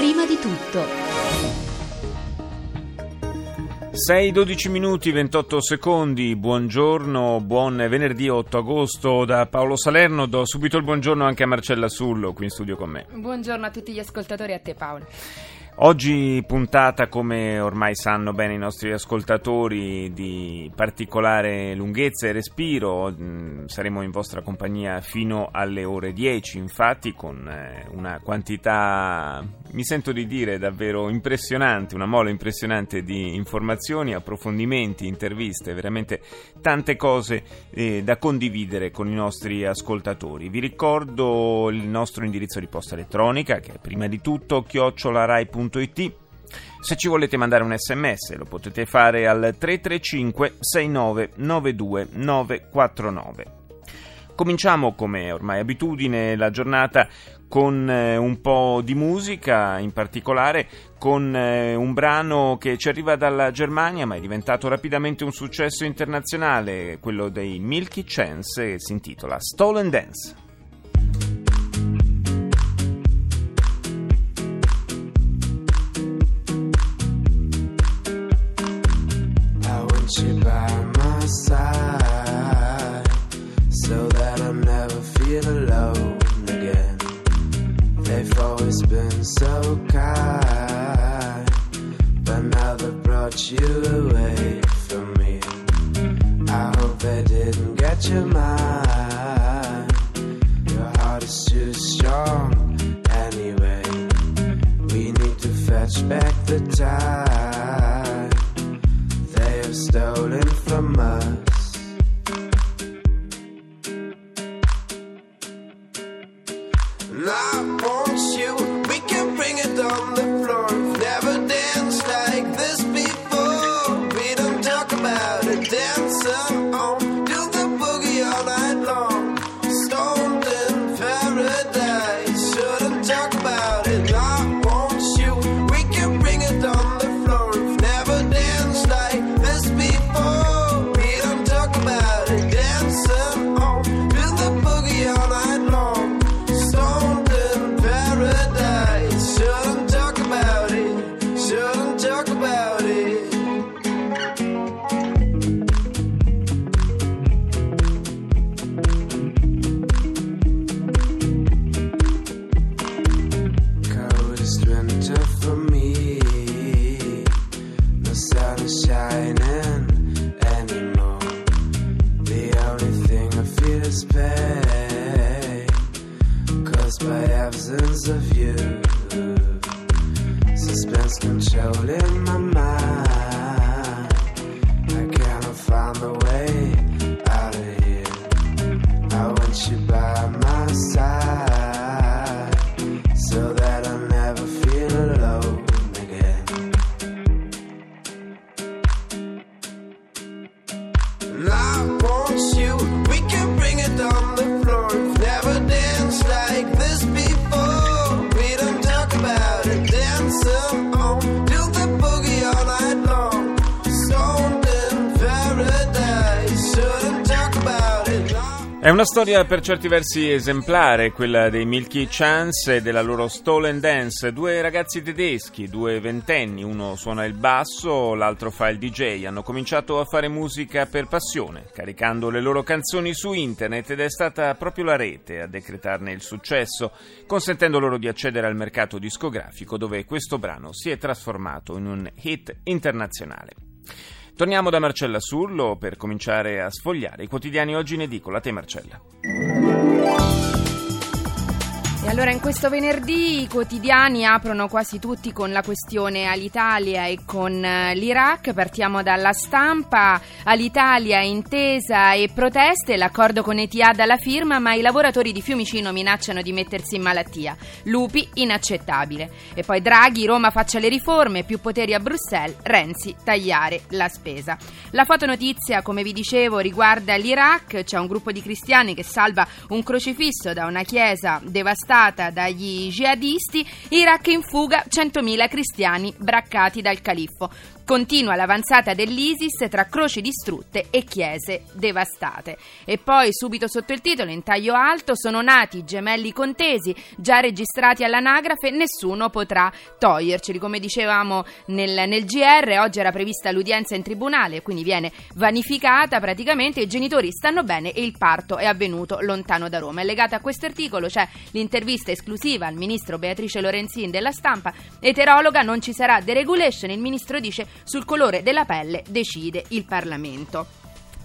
Prima di tutto. 6-12 minuti 28 secondi, buongiorno, buon venerdì 8 agosto da Paolo Salerno, do subito il buongiorno anche a Marcella Sullo qui in studio con me. Buongiorno a tutti gli ascoltatori e a te Paolo. Oggi puntata, come ormai sanno bene i nostri ascoltatori, di particolare lunghezza e respiro. Mm, saremo in vostra compagnia fino alle ore 10, infatti, con eh, una quantità, mi sento di dire, davvero impressionante, una mole impressionante di informazioni, approfondimenti, interviste, veramente tante cose eh, da condividere con i nostri ascoltatori. Vi ricordo il nostro indirizzo di posta elettronica, che è prima di tutto chiocciolarai.com www.radioticino.it. Se ci volete mandare un sms lo potete fare al 335 69 92 949. Cominciamo come ormai abitudine la giornata con eh, un po' di musica, in particolare con eh, un brano che ci arriva dalla Germania ma è diventato rapidamente un successo internazionale, quello dei Milky Chance si intitola Stolen Dance. you away from me. I hope they didn't get your mind. about it. È una storia per certi versi esemplare, quella dei Milky Chance e della loro Stolen Dance. Due ragazzi tedeschi, due ventenni, uno suona il basso, l'altro fa il DJ. Hanno cominciato a fare musica per passione, caricando le loro canzoni su internet ed è stata proprio la rete a decretarne il successo, consentendo loro di accedere al mercato discografico dove questo brano si è trasformato in un hit internazionale. Torniamo da Marcella Surlo per cominciare a sfogliare i quotidiani oggi in edicola. A te Marcella. Allora in questo venerdì i quotidiani aprono quasi tutti con la questione all'Italia e con eh, l'Iraq. Partiamo dalla stampa. All'Italia intesa e proteste, l'accordo con Etihad alla firma, ma i lavoratori di Fiumicino minacciano di mettersi in malattia. Lupi inaccettabile. E poi Draghi, Roma faccia le riforme, più poteri a Bruxelles, Renzi tagliare la spesa. La fotonotizia, come vi dicevo, riguarda l'Iraq. C'è un gruppo di cristiani che salva un crocifisso da una chiesa devastata devastata dagli jihadisti, Iraq in fuga, 100.000 cristiani braccati dal califfo. Continua l'avanzata dell'ISIS tra croci distrutte e chiese devastate. E poi, subito sotto il titolo, in taglio alto, sono nati i gemelli contesi, già registrati all'anagrafe, nessuno potrà toglierceli. Come dicevamo nel, nel GR, oggi era prevista l'udienza in tribunale, quindi viene vanificata praticamente, i genitori stanno bene e il parto è avvenuto lontano da Roma. È legata a questo articolo c'è l'intervista esclusiva al ministro Beatrice Lorenzin della stampa, eterologa, non ci sarà deregulation, il ministro dice sul colore della pelle decide il Parlamento.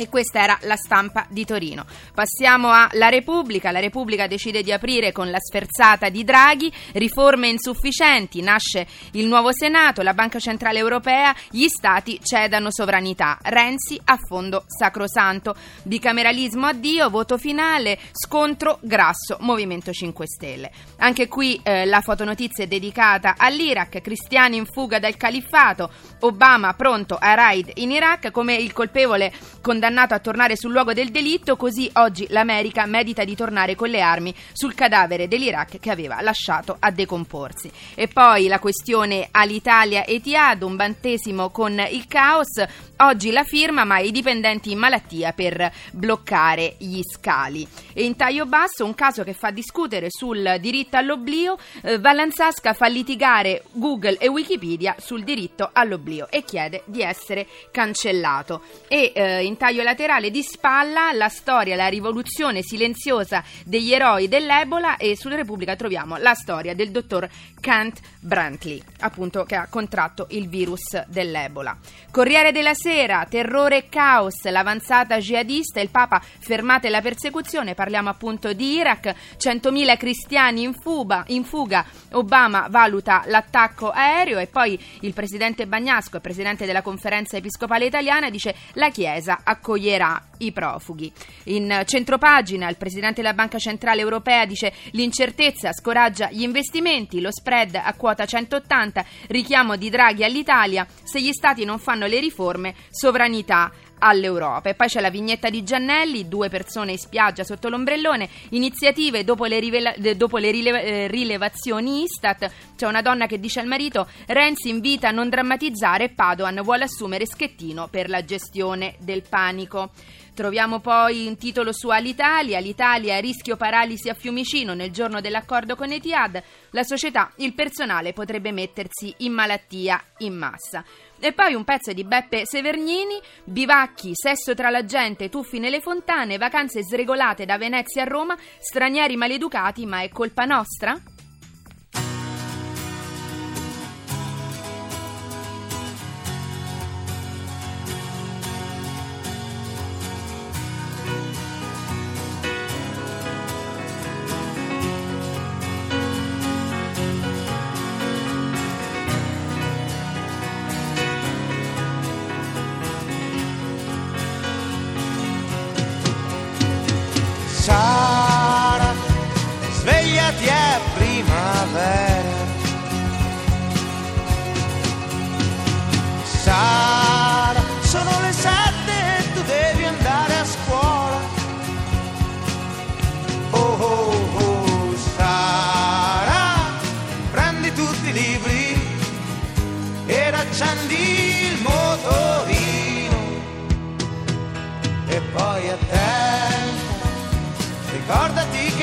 E questa era la stampa di Torino. Passiamo alla Repubblica. La Repubblica decide di aprire con la sferzata di Draghi, riforme insufficienti, nasce il nuovo Senato, la Banca Centrale Europea, gli Stati cedano sovranità. Renzi a fondo sacrosanto. Bicameralismo addio, voto finale, scontro grasso, Movimento 5 Stelle. Anche qui eh, la fotonotizia è dedicata all'Iraq, cristiani in fuga dal califfato, Obama pronto a raid in Iraq come il colpevole condannato condannato a tornare sul luogo del delitto, così oggi l'America medita di tornare con le armi sul cadavere dell'Iraq che aveva lasciato a decomporsi. E poi la questione all'Italia Etihad, un battesimo con il caos, oggi la firma ma i dipendenti in malattia per bloccare gli scali. E in taglio basso un caso che fa discutere sul diritto all'oblio, eh, Vallanzasca fa litigare Google e Wikipedia sul diritto all'oblio e chiede di essere cancellato. E eh, in taglio taglio laterale di spalla la storia, la rivoluzione silenziosa degli eroi dell'Ebola e sulla Repubblica troviamo la storia del dottor Kent Brantley, appunto che ha contratto il virus dell'Ebola. Corriere della Sera, terrore e caos, l'avanzata jihadista, il Papa fermate la persecuzione, parliamo appunto di Iraq, 100.000 cristiani in fuga, in fuga, Obama valuta l'attacco aereo e poi il presidente Bagnasco, presidente della conferenza episcopale italiana, dice la Chiesa accoglie accoglierà i profughi. In centropagina il presidente della Banca Centrale Europea dice l'incertezza scoraggia gli investimenti, lo spread a quota 180, richiamo di Draghi all'Italia, se gli stati non fanno le riforme, sovranità all'Europa. E poi c'è la vignetta di Giannelli, due persone in spiaggia sotto l'ombrellone, iniziative dopo le, rivela- dopo le rile- eh, rilevazioni Istat. C'è una donna che dice al marito Renzi invita a non drammatizzare e Padoan vuole assumere Schettino per la gestione del panico. Troviamo poi un titolo su Alitalia, l'Italia rischio paralisi a Fiumicino nel giorno dell'accordo con Etihad, la società, il personale potrebbe mettersi in malattia in massa. E poi un pezzo di Beppe Severnini, bivacchi, sesso tra la gente, tuffi nelle fontane, vacanze sregolate da Venezia a Roma, stranieri maleducati, ma è colpa nostra?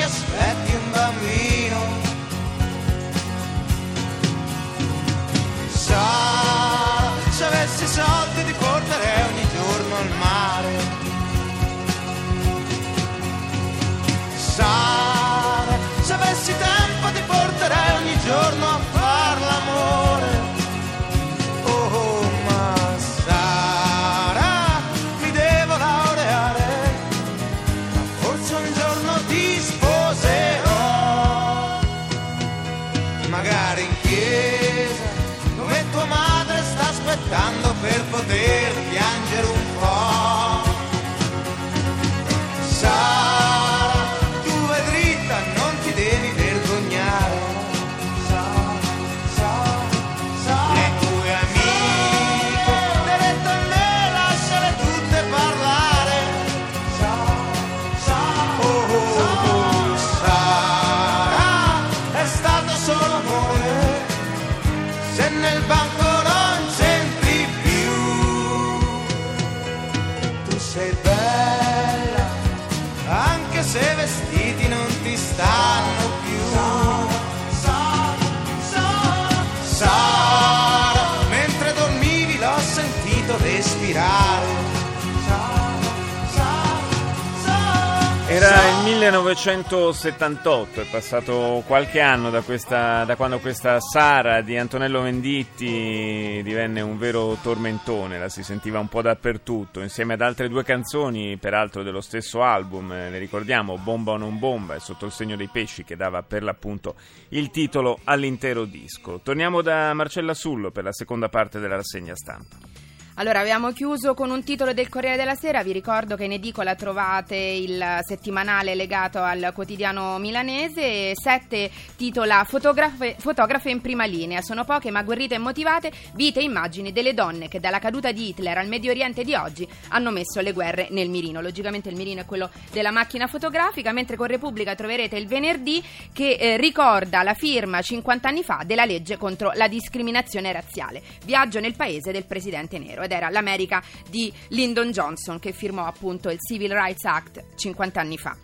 Aspetti un bambino. Sa, se avessi soldi aspettando per poter piangere un stato solo amore. Se nel banco 1978, è passato qualche anno da, questa, da, quando questa Sara di Antonello Venditti divenne un vero tormentone, la si sentiva un po' dappertutto, insieme ad altre due canzoni, peraltro dello stesso album, le ricordiamo, Bomba o non bomba e Sotto il segno dei pesci che dava per l'appunto il titolo all'intero disco. Torniamo da Marcella Sullo per la seconda parte della rassegna stampa. Allora, abbiamo chiuso con un titolo del Corriere della Sera. Vi ricordo che in edicola trovate il settimanale legato al quotidiano milanese. 7 titola fotografe, fotografe in prima linea. Sono poche ma guerrite e motivate. Vite e immagini delle donne che dalla caduta di Hitler al Medio Oriente di oggi hanno messo le guerre nel mirino. Logicamente il mirino è quello della macchina fotografica, mentre con Repubblica troverete il venerdì che eh, ricorda la firma 50 anni fa della legge contro la discriminazione razziale. Viaggio nel paese del presidente nero ed era l'America di Lyndon Johnson che firmò appunto il Civil Rights Act 50 anni fa.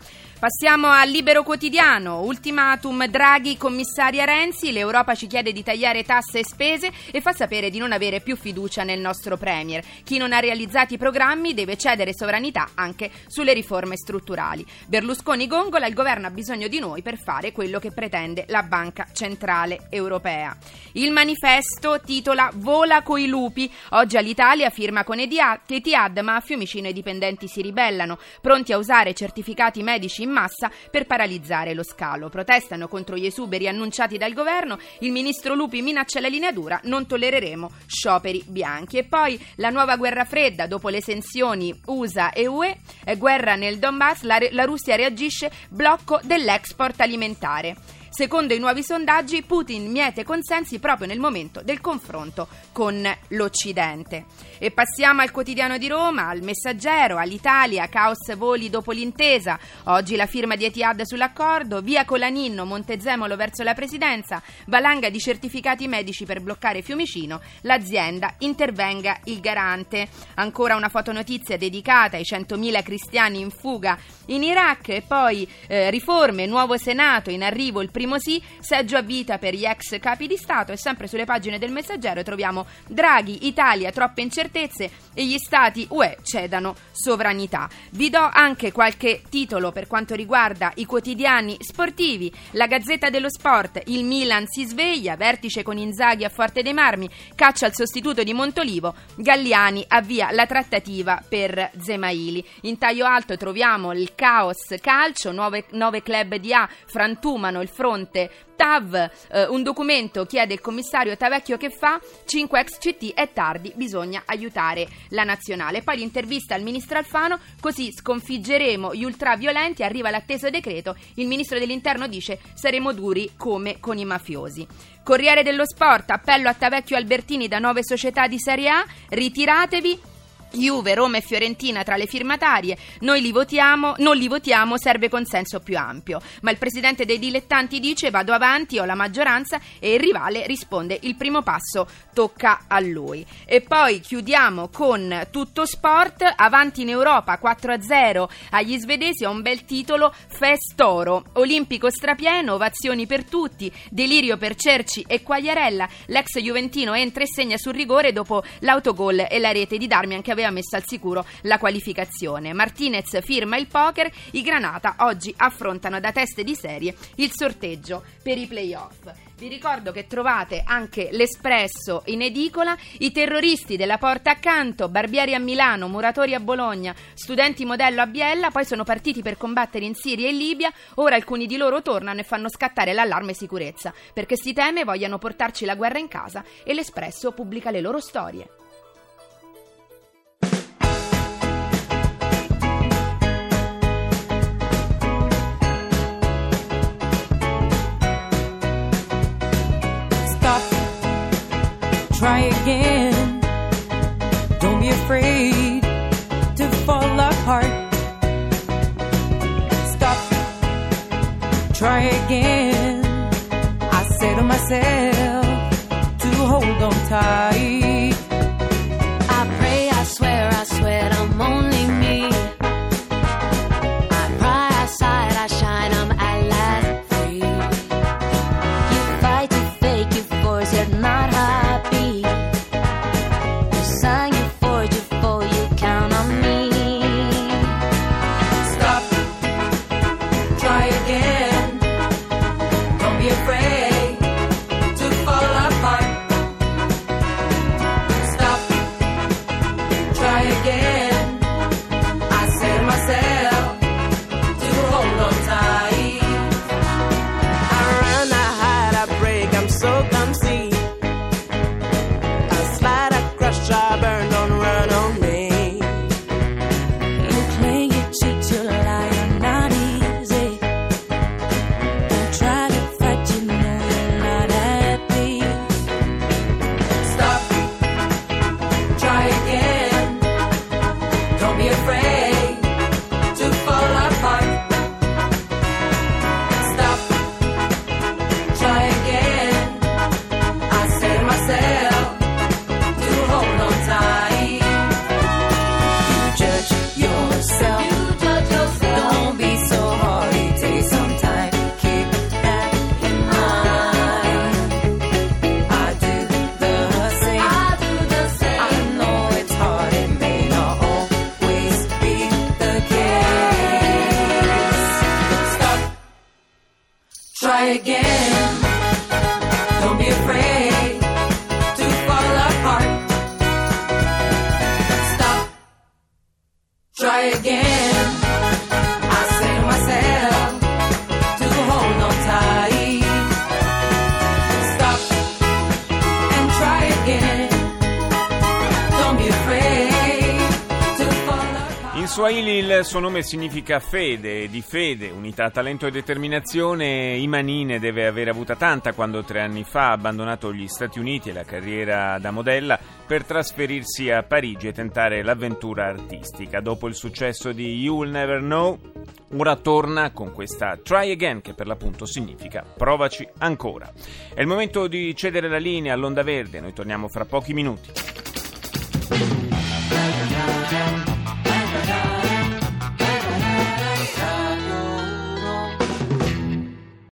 Passiamo al libero quotidiano. Ultimatum Draghi, commissaria Renzi. L'Europa ci chiede di tagliare tasse e spese e fa sapere di non avere più fiducia nel nostro Premier. Chi non ha realizzato i programmi deve cedere sovranità anche sulle riforme strutturali. Berlusconi gongola, il governo ha bisogno di noi per fare quello che pretende la Banca Centrale Europea. Il manifesto titola Vola coi lupi. Oggi all'Italia firma con Etihad, ma a Fiumicino i dipendenti si ribellano, pronti a usare certificati medici in massa per paralizzare lo scalo. Protestano contro gli esuberi annunciati dal governo. Il ministro Lupi minaccia la linea dura: non tollereremo scioperi bianchi. E poi la nuova guerra fredda dopo le sanzioni USA e UE, guerra nel Donbass, la, la Russia reagisce blocco dell'export alimentare. Secondo i nuovi sondaggi, Putin miete consensi proprio nel momento del confronto con l'Occidente. E passiamo al quotidiano di Roma, al messaggero, all'Italia, caos voli dopo l'intesa. Oggi la firma di Etihad sull'accordo, via Colaninno, Montezemolo verso la presidenza, valanga di certificati medici per bloccare Fiumicino, l'azienda intervenga il garante. Ancora una fotonotizia dedicata ai 100.000 cristiani in fuga in Iraq e poi eh, riforme, nuovo Senato, in arrivo il primo primo sì, seggio a vita per gli ex capi di Stato e sempre sulle pagine del Messaggero troviamo Draghi, Italia, troppe incertezze e gli Stati UE cedano sovranità. Vi do anche qualche titolo per quanto riguarda i quotidiani sportivi. La Gazzetta dello Sport, il Milan si sveglia, vertice con Inzaghi a Forte dei Marmi, caccia al sostituto di Montolivo, Galliani avvia la trattativa per Zemaili. In taglio alto troviamo il caos calcio, nove, nove club di A frantumano il fronte fronte. TAV, eh, un documento chiede il commissario Tavecchio che fa, 5 ex CT è tardi, bisogna aiutare la nazionale. Poi l'intervista al ministro Alfano, così sconfiggeremo gli ultraviolenti, arriva l'atteso decreto, il ministro dell'interno dice saremo duri come con i mafiosi. Corriere dello Sport, appello a Tavecchio Albertini da nove società di Serie A, ritiratevi, Juve, Roma e Fiorentina tra le firmatarie, noi li votiamo, non li votiamo, serve consenso più ampio. Ma il presidente dei dilettanti dice vado avanti, ho la maggioranza e il rivale risponde il primo passo tocca a lui. E poi chiudiamo con tutto sport, avanti in Europa 4-0 agli svedesi, ha un bel titolo Festoro, olimpico strapieno, ovazioni per tutti, delirio per Cerci e Quagliarella, l'ex Juventino entra e segna sul rigore dopo l'autogol e la rete di Darmian che aveva aveva messo al sicuro la qualificazione. Martinez firma il poker, i Granata oggi affrontano da teste di serie il sorteggio per i playoff. Vi ricordo che trovate anche l'Espresso in edicola, i terroristi della porta accanto, Barbieri a Milano, Muratori a Bologna, studenti modello a Biella, poi sono partiti per combattere in Siria e Libia, ora alcuni di loro tornano e fanno scattare l'allarme sicurezza, perché si teme vogliano portarci la guerra in casa e l'Espresso pubblica le loro storie. Afraid to fall apart. Stop, try again. Try again. Don't be afraid to fall apart. Stop. Try again. Swahili il suo nome significa fede, di fede, unità, talento e determinazione. Imanine deve aver avuta tanta quando tre anni fa ha abbandonato gli Stati Uniti e la carriera da modella per trasferirsi a Parigi e tentare l'avventura artistica. Dopo il successo di You Will Never Know, ora torna con questa Try Again, che per l'appunto significa provaci ancora. È il momento di cedere la linea all'Onda Verde, noi torniamo fra pochi minuti.